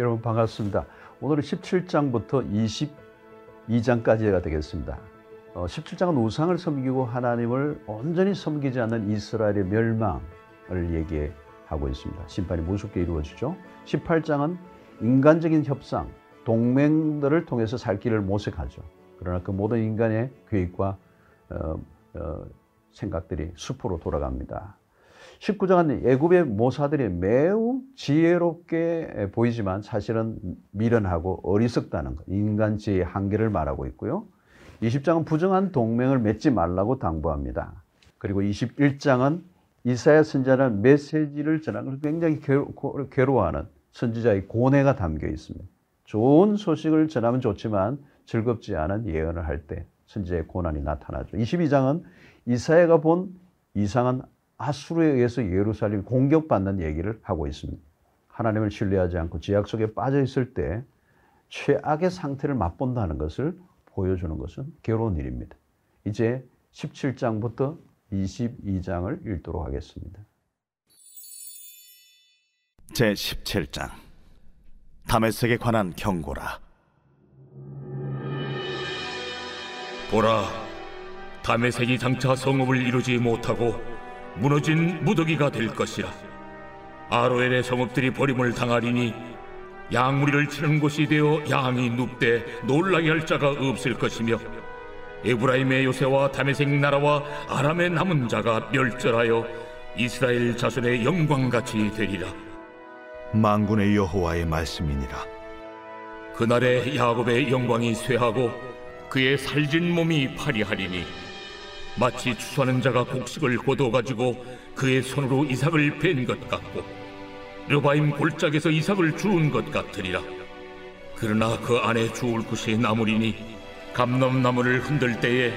여러분 반갑습니다. 오늘은 17장부터 22장까지가 되겠습니다. 어, 17장은 우상을 섬기고 하나님을 온전히 섬기지 않는 이스라엘의 멸망을 얘기하고 있습니다. 심판이 무섭게 이루어지죠. 18장은 인간적인 협상, 동맹들을 통해서 살 길을 모색하죠. 그러나 그 모든 인간의 계획과 어, 어, 생각들이 수포로 돌아갑니다. 19장은 애굽의 모사들이 매우 지혜롭게 보이지만 사실은 미련하고 어리석다는 것, 인간 지혜의 한계를 말하고 있고요. 20장은 부정한 동맹을 맺지 말라고 당부합니다. 그리고 21장은 이사야 선지자는 메시지를 전하는 걸 굉장히 괴로워하는 선지자의 고뇌가 담겨 있습니다. 좋은 소식을 전하면 좋지만 즐겁지 않은 예언을 할 때 선지자의 고난이 나타나죠. 22장은 이사야가 본 이상한 아수르에 의해서 예루살렘이 공격받는 얘기를 하고 있습니다. 하나님을 신뢰하지 않고 지약 속에 빠져 있을 때 최악의 상태를 맛본다는 것을 보여주는 것은 괴로운 일입니다. 이제 17장부터 22장을 읽도록 하겠습니다. 제 17장 다메섹에 관한 경고라 보라 다메섹이 장차 성읍을 이루지 못하고 무너진 무더기가 될 것이라. 아로엘의 성읍들이 버림을 당하리니 양무리를 치는 곳이 되어 양이 눕되 놀라게 할 자가 없을 것이며 에브라임의 요새와 다메섹 나라와 아람의 남은 자가 멸절하여 이스라엘 자손의 영광같이 되리라. 만군의 여호와의 말씀이니라. 그날에 야곱의 영광이 쇠하고 그의 살진 몸이 파리하리니 마치 추수하는 자가 곡식을 거둬가지고 그의 손으로 이삭을 벤것 같고 르바임 골짜기에서 이삭을 주운 것 같으리라. 그러나 그 안에 주울 것이 나물이니 감람나무를 흔들 때에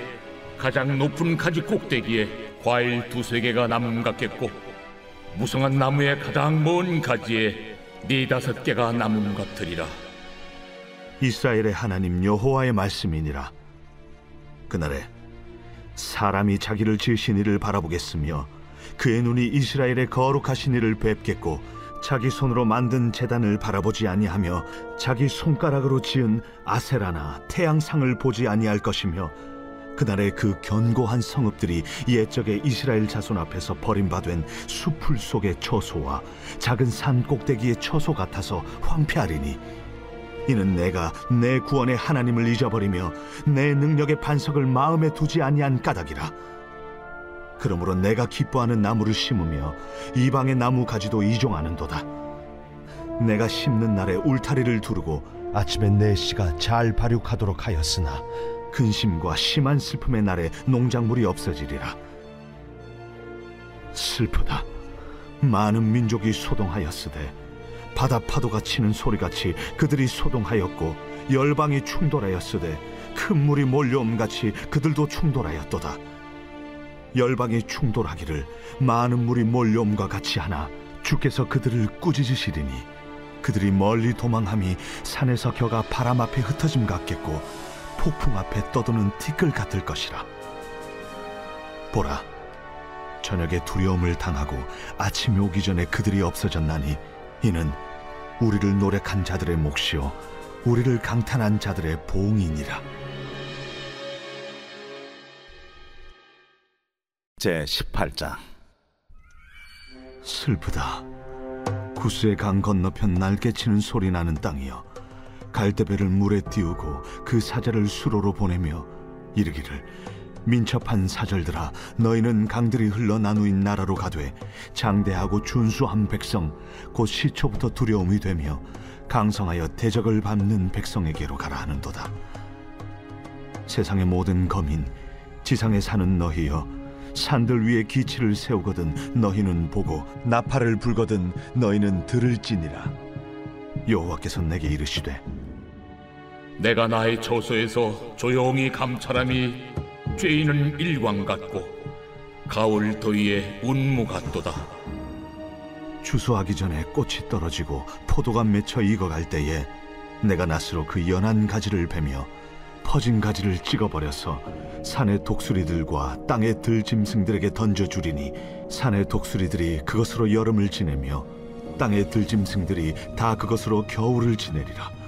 가장 높은 가지 꼭대기에 과일 두세 개가 남음 같겠고 무성한 나무의 가장 먼 가지에 네 다섯 개가 남음 같으리라. 이스라엘의 하나님 여호와의 말씀이니라. 그날에 사람이 자기를 지으신 이를 바라보겠으며 그의 눈이 이스라엘의 거룩하신 이를 뵙겠고 자기 손으로 만든 재단을 바라보지 아니하며 자기 손가락으로 지은 아세라나 태양상을 보지 아니할 것이며 그날에 그 견고한 성읍들이 옛적의 이스라엘 자손 앞에서 버림받은 수풀 속의 처소와 작은 산 꼭대기의 처소 같아서 황폐하리니 이는 내가 내 구원의 하나님을 잊어버리며 내 능력의 반석을 마음에 두지 아니한 까닭이라. 그러므로 내가 기뻐하는 나무를 심으며 이방의 나무 가지도 이종하는도다. 내가 심는 날에 울타리를 두르고 아침에 내 씨가 잘 발육하도록 하였으나 근심과 심한 슬픔의 날에 농작물이 없어지리라. 슬프다. 많은 민족이 소동하였으되 바다 파도가 치는 소리같이 그들이 소동하였고 열방이 충돌하였으되 큰 물이 몰려옴 같이 그들도 충돌하였도다. 열방이 충돌하기를 많은 물이 몰려옴과 같이 하나 주께서 그들을 꾸짖으시리니 그들이 멀리 도망함이 산에서 겨가 바람 앞에 흩어짐 같겠고 폭풍 앞에 떠도는 티끌 같을 것이라. 보라 저녁에 두려움을 당하고 아침이 오기 전에 그들이 없어졌나니 이는 우리를 노력한 자들의 몫이요 우리를 강탄한 자들의 보응이니라. 제 18장 슬프다. 구스의 강 건너편 날개치는 소리 나는 땅이여 갈대배를 물에 띄우고 그 사자를 수로로 보내며 이르기를 민첩한 사절들아 너희는 강들이 흘러 나누인 나라로 가되 장대하고 준수한 백성 곧 시초부터 두려움이 되며 강성하여 대적을 밟는 백성에게로 가라 하는도다. 세상의 모든 거민 지상에 사는 너희여 산들 위에 기치를 세우거든 너희는 보고 나팔을 불거든 너희는 들을지니라. 여호와께서 내게 이르시되 내가 나의 처소에서 조용히 감찰함이 죄인은 일광 같고 가을 더위에 운무 같도다. 추수하기 전에 꽃이 떨어지고 포도가 맺혀 익어갈 때에 내가 낫으로 그 연한 가지를 베며 퍼진 가지를 찍어버려서 산의 독수리들과 땅의 들짐승들에게 던져주리니 산의 독수리들이 그것으로 여름을 지내며 땅의 들짐승들이 다 그것으로 겨울을 지내리라.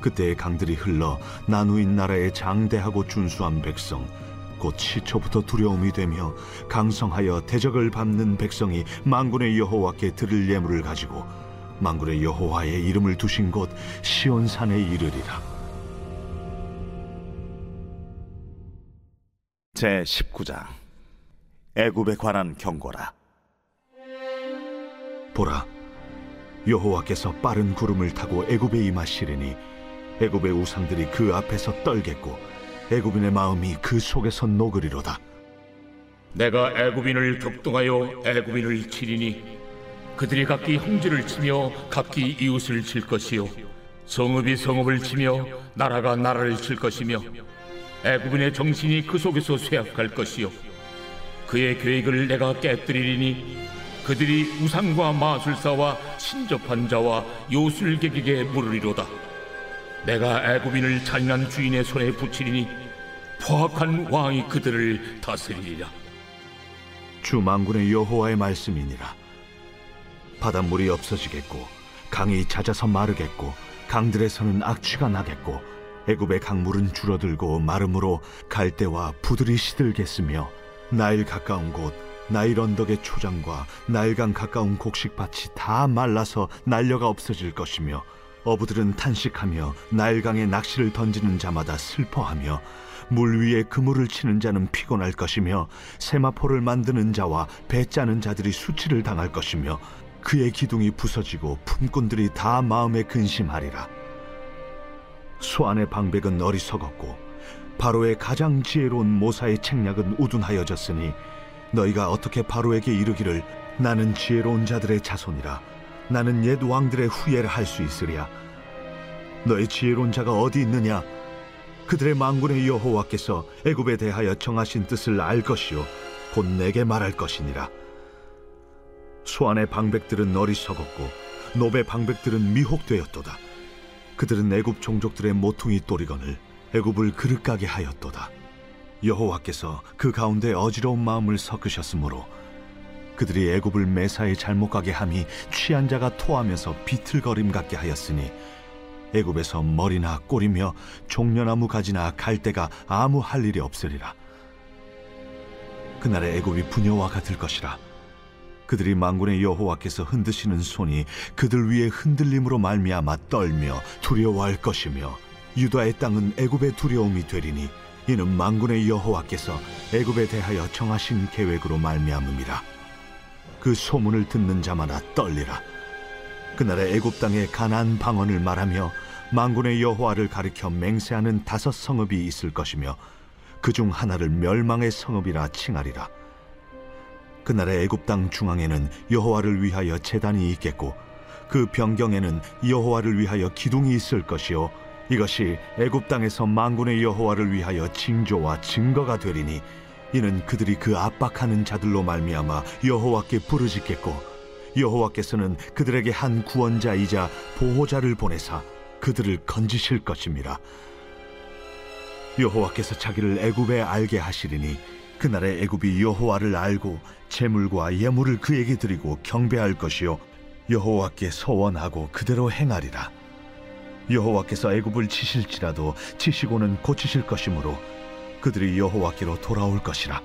그때의 강들이 흘러 나누인 나라의 장대하고 준수한 백성 곧 시초부터 두려움이 되며 강성하여 대적을 밟는 백성이 만군의 여호와께 드릴 예물을 가지고 만군의 여호와의 이름을 두신 곳 시온산에 이르리라. 제 19장 애굽에 관한 경고라 보라 여호와께서 빠른 구름을 타고 애굽에 임하시리니 애굽의 우상들이 그 앞에서 떨겠고 애굽인의 마음이 그 속에서 녹으리로다. 내가 애굽인을 격동하여 애굽인을 치리니 그들이 각기 형제를 치며 각기 이웃을 칠 것이요. 성읍이 성읍을 치며 나라가 나라를 칠 것이며 애굽인의 정신이 그 속에서 쇠약할 것이요. 그의 계획을 내가 깨뜨리리니 그들이 우상과 마술사와 신접한 자와 요술객에게 물으리로다 내가 애굽인을 잔인한 주인의 손에 붙이리니 포악한 왕이 그들을 다스리리라. 주 만군의 여호와의 말씀이니라. 바닷물이 없어지겠고 강이 잦아서 마르겠고 강들에서는 악취가 나겠고 애굽의 강물은 줄어들고 마름으로 갈대와 부들이 시들겠으며 나일 가까운 곳 나일 언덕의 초장과 나일강 가까운 곡식밭이 다 말라서 날려가 없어질 것이며 어부들은 탄식하며 나일강에 낚시를 던지는 자마다 슬퍼하며 물 위에 그물을 치는 자는 피곤할 것이며 세마포를 만드는 자와 배 짜는 자들이 수치를 당할 것이며 그의 기둥이 부서지고 품꾼들이 다 마음에 근심하리라. 소안의 방백은 어리석었고 바로의 가장 지혜로운 모사의 책략은 우둔하여졌으니 너희가 어떻게 바로에게 이르기를 나는 지혜로운 자들의 자손이라 나는 옛 왕들의 후예를 할 수 있으랴. 너희 지혜로운 자가 어디 있느냐? 그들의 망군의 여호와께서 애굽에 대하여 정하신 뜻을 알 것이요. 곧 내게 말할 것이니라. 소안의 방백들은 어리석었고 노베 방백들은 미혹되었도다. 그들은 애굽 종족들의 모퉁이 또리건을 애굽을 그릇가게 하였도다. 여호와께서 그 가운데 어지러운 마음을 섞으셨으므로 그들이 애굽을 매사에 잘못 가게 함이 취한 자가 토하면서 비틀거림 같게 하였으니 애굽에서 머리나 꼬리며 종려나무 가지나 갈대가 아무 할 일이 없으리라. 그날의 애굽이 부녀와 같을 것이라. 그들이 만군의 여호와께서 흔드시는 손이 그들 위에 흔들림으로 말미암아 떨며 두려워할 것이며 유다의 땅은 애굽의 두려움이 되리니 이는 만군의 여호와께서 애굽에 대하여 정하신 계획으로 말미암음이라 그 소문을 듣는 자마다 떨리라. 그날에 애굽 땅에 가나안 방언을 말하며 만군의 여호와를 가리켜 맹세하는 다섯 성읍이 있을 것이며 그 중 하나를 멸망의 성읍이라 칭하리라. 그날의 애굽 땅 중앙에는 여호와를 위하여 제단이 있겠고 그 변경에는 여호와를 위하여 기둥이 있을 것이요 이것이 애굽 땅에서 만군의 여호와를 위하여 징조와 증거가 되리니 이는 그들이 그 압박하는 자들로 말미암아 여호와께 부르짖겠고 여호와께서는 그들에게 한 구원자이자 보호자를 보내사 그들을 건지실 것입니다. 여호와께서 자기를 애굽에 알게 하시리니 그날에 애굽이 여호와를 알고 재물과 예물을 그에게 드리고 경배할 것이요 여호와께 서원하고 그대로 행하리라. 여호와께서 애굽을 치실지라도 치시고는 고치실 것이므로 그들이 여호와께로 돌아올 것이라.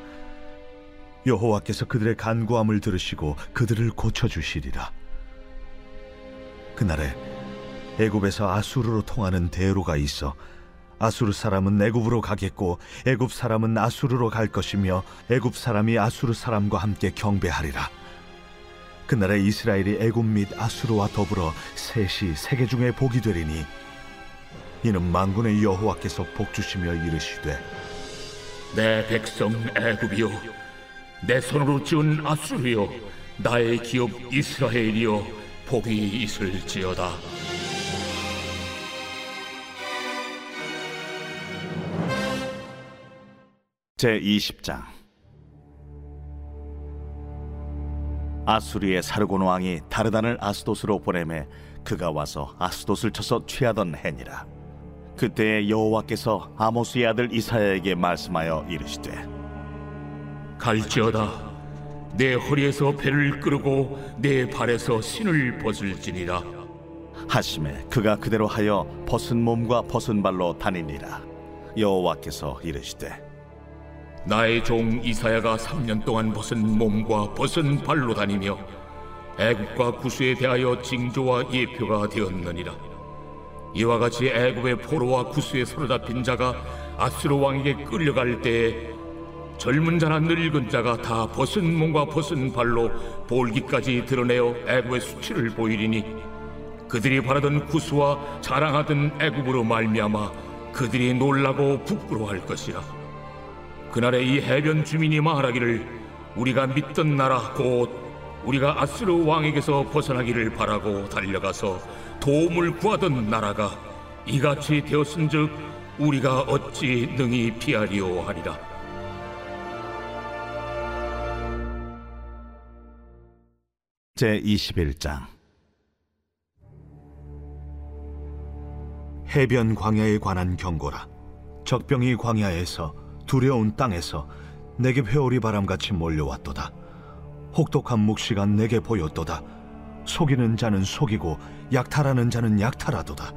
여호와께서 그들의 간구함을 들으시고 그들을 고쳐 주시리라. 그날에 애굽에서 아수르로 통하는 대로가 있어 아수르 사람은 애굽으로 가겠고 애굽 사람은 아수르로 갈 것이며 애굽 사람이 아수르 사람과 함께 경배하리라. 그날에 이스라엘이 애굽 및 아수르와 더불어 셋이 세계 중에 복이 되리니 이는 만군의 여호와께서 복 주시며 이르시되 내 백성 애굽이여 내 손으로 지은 아수르여 나의 기업 이스라엘이여 복이 있을지어다. 제 20장. 아수리의 사르곤 왕이 다르단을 아스돗으로 보내매 그가 와서 아스돗을 쳐서 취하던 해니라 그때에 여호와께서 아모스의 아들 이사야에게 말씀하여 이르시되 갈지어다. 내 허리에서 배를 끌고 내 발에서 신을 벗을지니라. 하심에 그가 그대로 하여 벗은 몸과 벗은 발로 다니니라. 여호와께서 이르시되 나의 종 이사야가 3년 동안 벗은 몸과 벗은 발로 다니며 애굽과 구스에 대하여 징조와 예표가 되었느니라 이와 같이 애굽의 포로와 구스에 사로잡힌 자가 아스로 왕에게 끌려갈 때에 젊은 자나 늙은 자가 다 벗은 몸과 벗은 발로 볼기까지 드러내어 애굽의 수치를 보이리니 그들이 바라던 구스와 자랑하던 애굽으로 말미암아 그들이 놀라고 부끄러워할 것이라. 그날에 이 해변 주민이 말하기를 우리가 믿던 나라 곧 우리가 아스르 왕에게서 벗어나기를 바라고 달려가서 도움을 구하던 나라가 이같이 되었은즉 우리가 어찌 능히 피하리오 하리라. 제 21장. 해변 광야에 관한 경고라. 적병이 광야에서 두려운 땅에서 내게 회오리 바람같이 몰려왔도다. 혹독한 묵시가 내게 보였도다 속이는 자는 속이고 약탈하는 자는 약탈하도다.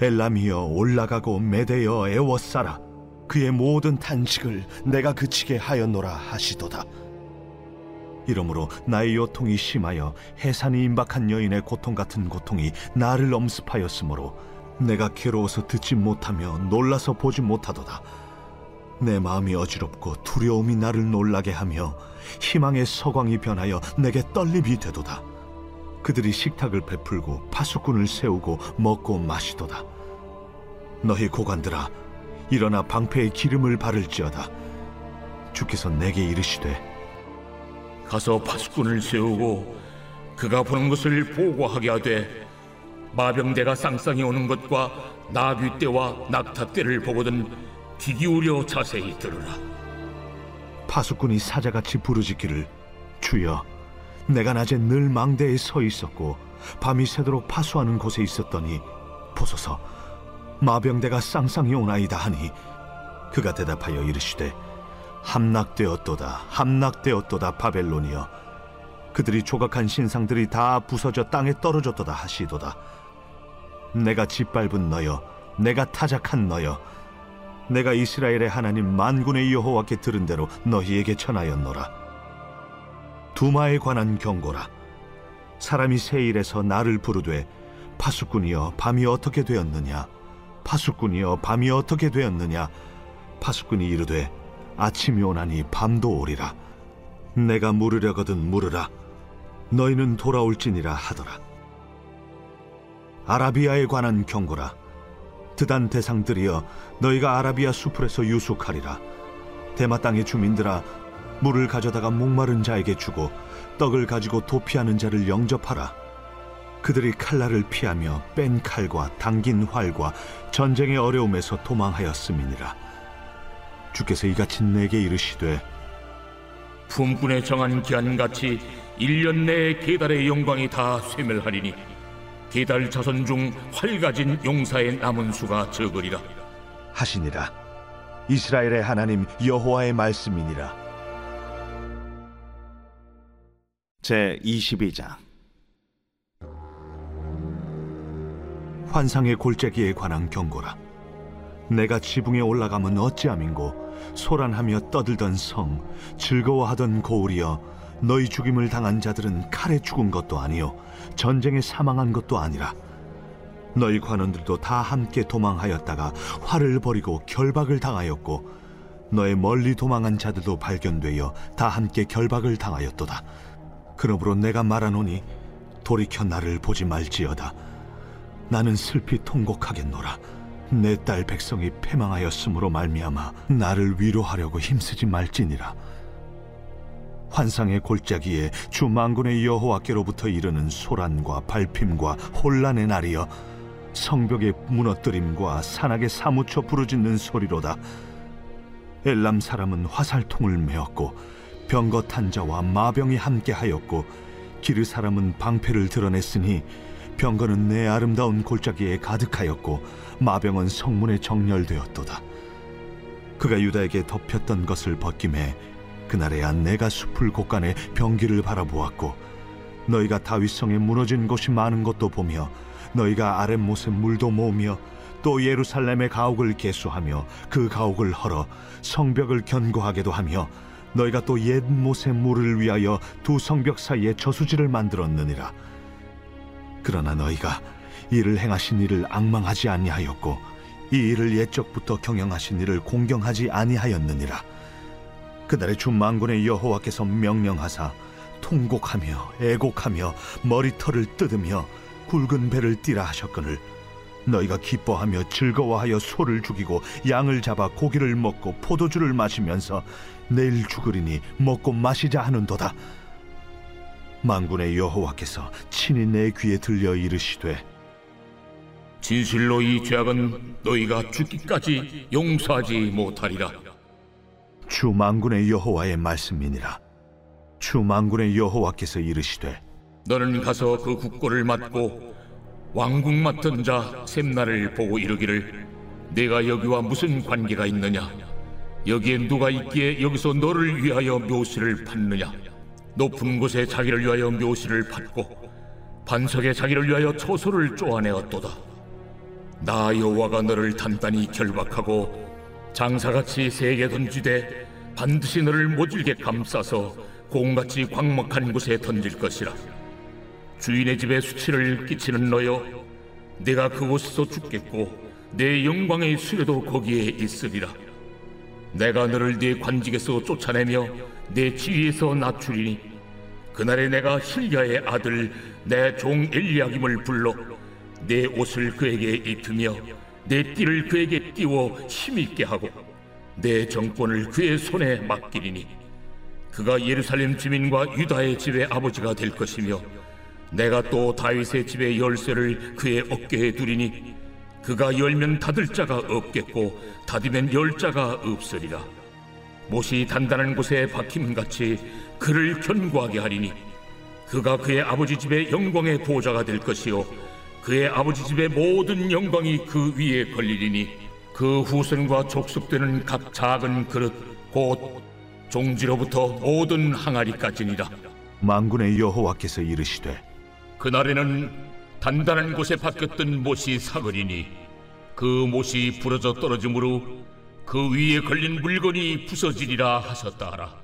엘람이여 올라가고 메대여 애워싸라. 그의 모든 탄식을 내가 그치게 하였노라 하시도다. 이러므로 나의 요통이 심하여 해산이 임박한 여인의 고통 같은 고통이 나를 엄습하였으므로 내가 괴로워서 듣지 못하며 놀라서 보지 못하도다. 내 마음이 어지럽고 두려움이 나를 놀라게 하며 희망의 서광이 변하여 내게 떨림이 되도다 그들이 식탁을 베풀고 파수꾼을 세우고 먹고 마시도다. 너희 고관들아 일어나 방패에 기름을 바를지어다. 주께서 내게 이르시되 가서 파수꾼을 세우고 그가 보는 것을 보고하게 하되 마병대가 쌍쌍이 오는 것과 나귀 떼와 낙타 떼를 보거든 귀 기울여 자세히 들으라. 파수꾼이 사자같이 부르짖기를 주여 내가 낮에 늘 망대에 서 있었고 밤이 새도록 파수하는 곳에 있었더니 보소서 마병대가 쌍쌍이 오나이다 하니 그가 대답하여 이르시되 함락되었도다 함락되었도다 바벨론이여. 그들이 조각한 신상들이 다 부서져 땅에 떨어졌도다 하시도다. 내가 짓밟은 너여 내가 타작한 너여 내가 이스라엘의 하나님 만군의 여호와께 들은 대로 너희에게 전하였노라 두마에 관한 경고라. 사람이 세일에서 나를 부르되 파수꾼이여 밤이 어떻게 되었느냐? 파수꾼이여 밤이 어떻게 되었느냐? 파수꾼이 이르되 아침이 오나니 밤도 오리라. 내가 물으려거든 물으라. 너희는 돌아올지니라 하더라. 아라비아에 관한 경고라. 드단 대상들이여 너희가 아라비아 수풀에서 유숙하리라. 대마 땅의 주민들아 물을 가져다가 목마른 자에게 주고 떡을 가지고 도피하는 자를 영접하라. 그들이 칼날을 피하며 뺀 칼과 당긴 활과 전쟁의 어려움에서 도망하였음이니라. 주께서 이같이 내게 이르시되 품꾼의 정한 기한같이 1년 내에 계달의 영광이 다 쇠멸하리니 계달 자손 중 활가진 용사의 남은 수가 적으리라. 하시니라. 이스라엘의 하나님 여호와의 말씀이니라 제 22장. 환상의 골짜기에 관한 경고라. 내가 지붕에 올라가면 어찌함인고 소란하며 떠들던 성 즐거워하던 고울이여 너희 죽임을 당한 자들은 칼에 죽은 것도 아니요 전쟁에 사망한 것도 아니라. 너희 관원들도 다 함께 도망하였다가 활을 버리고 결박을 당하였고 너의 멀리 도망한 자들도 발견되어 다 함께 결박을 당하였도다 그러므로 내가 말하노니 돌이켜 나를 보지 말지어다. 나는 슬피 통곡하겠노라. 내 딸 백성이 패망하였으므로 말미암아 나를 위로하려고 힘쓰지 말지니라. 환상의 골짜기에 주 만군의 여호와께로부터 이르는 소란과 발핌과 혼란의 날이여 성벽의 무너뜨림과 산악에 사무쳐 부르짖는 소리로다. 엘람 사람은 화살통을 메었고 병거 탄자와 마병이 함께하였고 기르 사람은 방패를 드러냈으니 병거는 내 아름다운 골짜기에 가득하였고 마병은 성문에 정렬되었도다. 그가 유다에게 덮였던 것을 벗김에 그날에야 내가 숲을 곳간에 병기를 바라보았고 너희가 다윗성에 무너진 곳이 많은 것도 보며 너희가 아랫못에 물도 모으며 또 예루살렘의 가옥을 개수하며 그 가옥을 헐어 성벽을 견고하게도 하며 너희가 또 옛 못의 물을 위하여 두 성벽 사이에 저수지를 만들었느니라. 그러나 너희가 이를 행하신 이를 악망하지 아니하였고 이 일을 옛적부터 경영하신 이를 공경하지 아니하였느니라. 그날의 주 만군의 여호와께서 명령하사 통곡하며 애곡하며 머리털을 뜯으며 굵은 배를 띠라 하셨거늘 너희가 기뻐하며 즐거워하여 소를 죽이고 양을 잡아 고기를 먹고 포도주를 마시면서 내일 죽으리니 먹고 마시자 하는도다 만군의 여호와께서 친히 내 귀에 들려 이르시되 진실로 이 죄악은 너희가 죽기까지 용서하지 못하리라. 주 만군의 여호와의 말씀이니라 주 만군의 여호와께서 이르시되 너는 가서 그 국고를 맡고 왕국 맡은 자 셈나를 보고 이르기를 내가 여기와 무슨 관계가 있느냐? 여기에 누가 있기에 여기서 너를 위하여 묘시를 받느냐? 높은 곳에 자기를 위하여 묘시를 받고 반석에 자기를 위하여 초소를 쪼아내었도다. 나 여호와가 너를 단단히 결박하고 장사같이 세게 던지되 반드시 너를 모질게 감싸서 공같이 광목한 곳에 던질 것이라 주인의 집에 수치를 끼치는 너여 내가 그곳에서 죽겠고 내 영광의 수레도 거기에 있으리라. 내가 너를 네 관직에서 쫓아내며 내 지위에서 낮추리니 그날에 내가 힐야의 아들 내 종 엘리야김을 불러 내 옷을 그에게 입히며 내 띠를 그에게 띄워 힘있게 하고 내 정권을 그의 손에 맡기리니 그가 예루살렘 주민과 유다의 집의 아버지가 될 것이며 내가 또 다윗의 집의 열쇠를 그의 어깨에 두리니 그가 열면 닫을 자가 없겠고 닫으면 열 자가 없으리라. 못이 단단한 곳에 박힘 같이 그를 견고하게 하리니 그가 그의 아버지 집의 영광의 보좌가 될 것이요 그의 아버지 집의 모든 영광이 그 위에 걸리리니 그 후손과 족속되는 각 작은 그릇 곧 종지로부터 모든 항아리까지니라. 만군의 여호와께서 이르시되 그날에는 단단한 곳에 박혔던 못이 사거리니 그 못이 부러져 떨어지므로 그 위에 걸린 물건이 부서지리라 하셨다 하라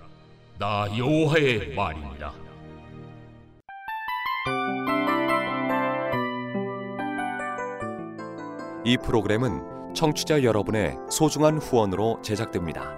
나 여호와의 말이니라 이 프로그램은 청취자 여러분의 소중한 후원으로 제작됩니다.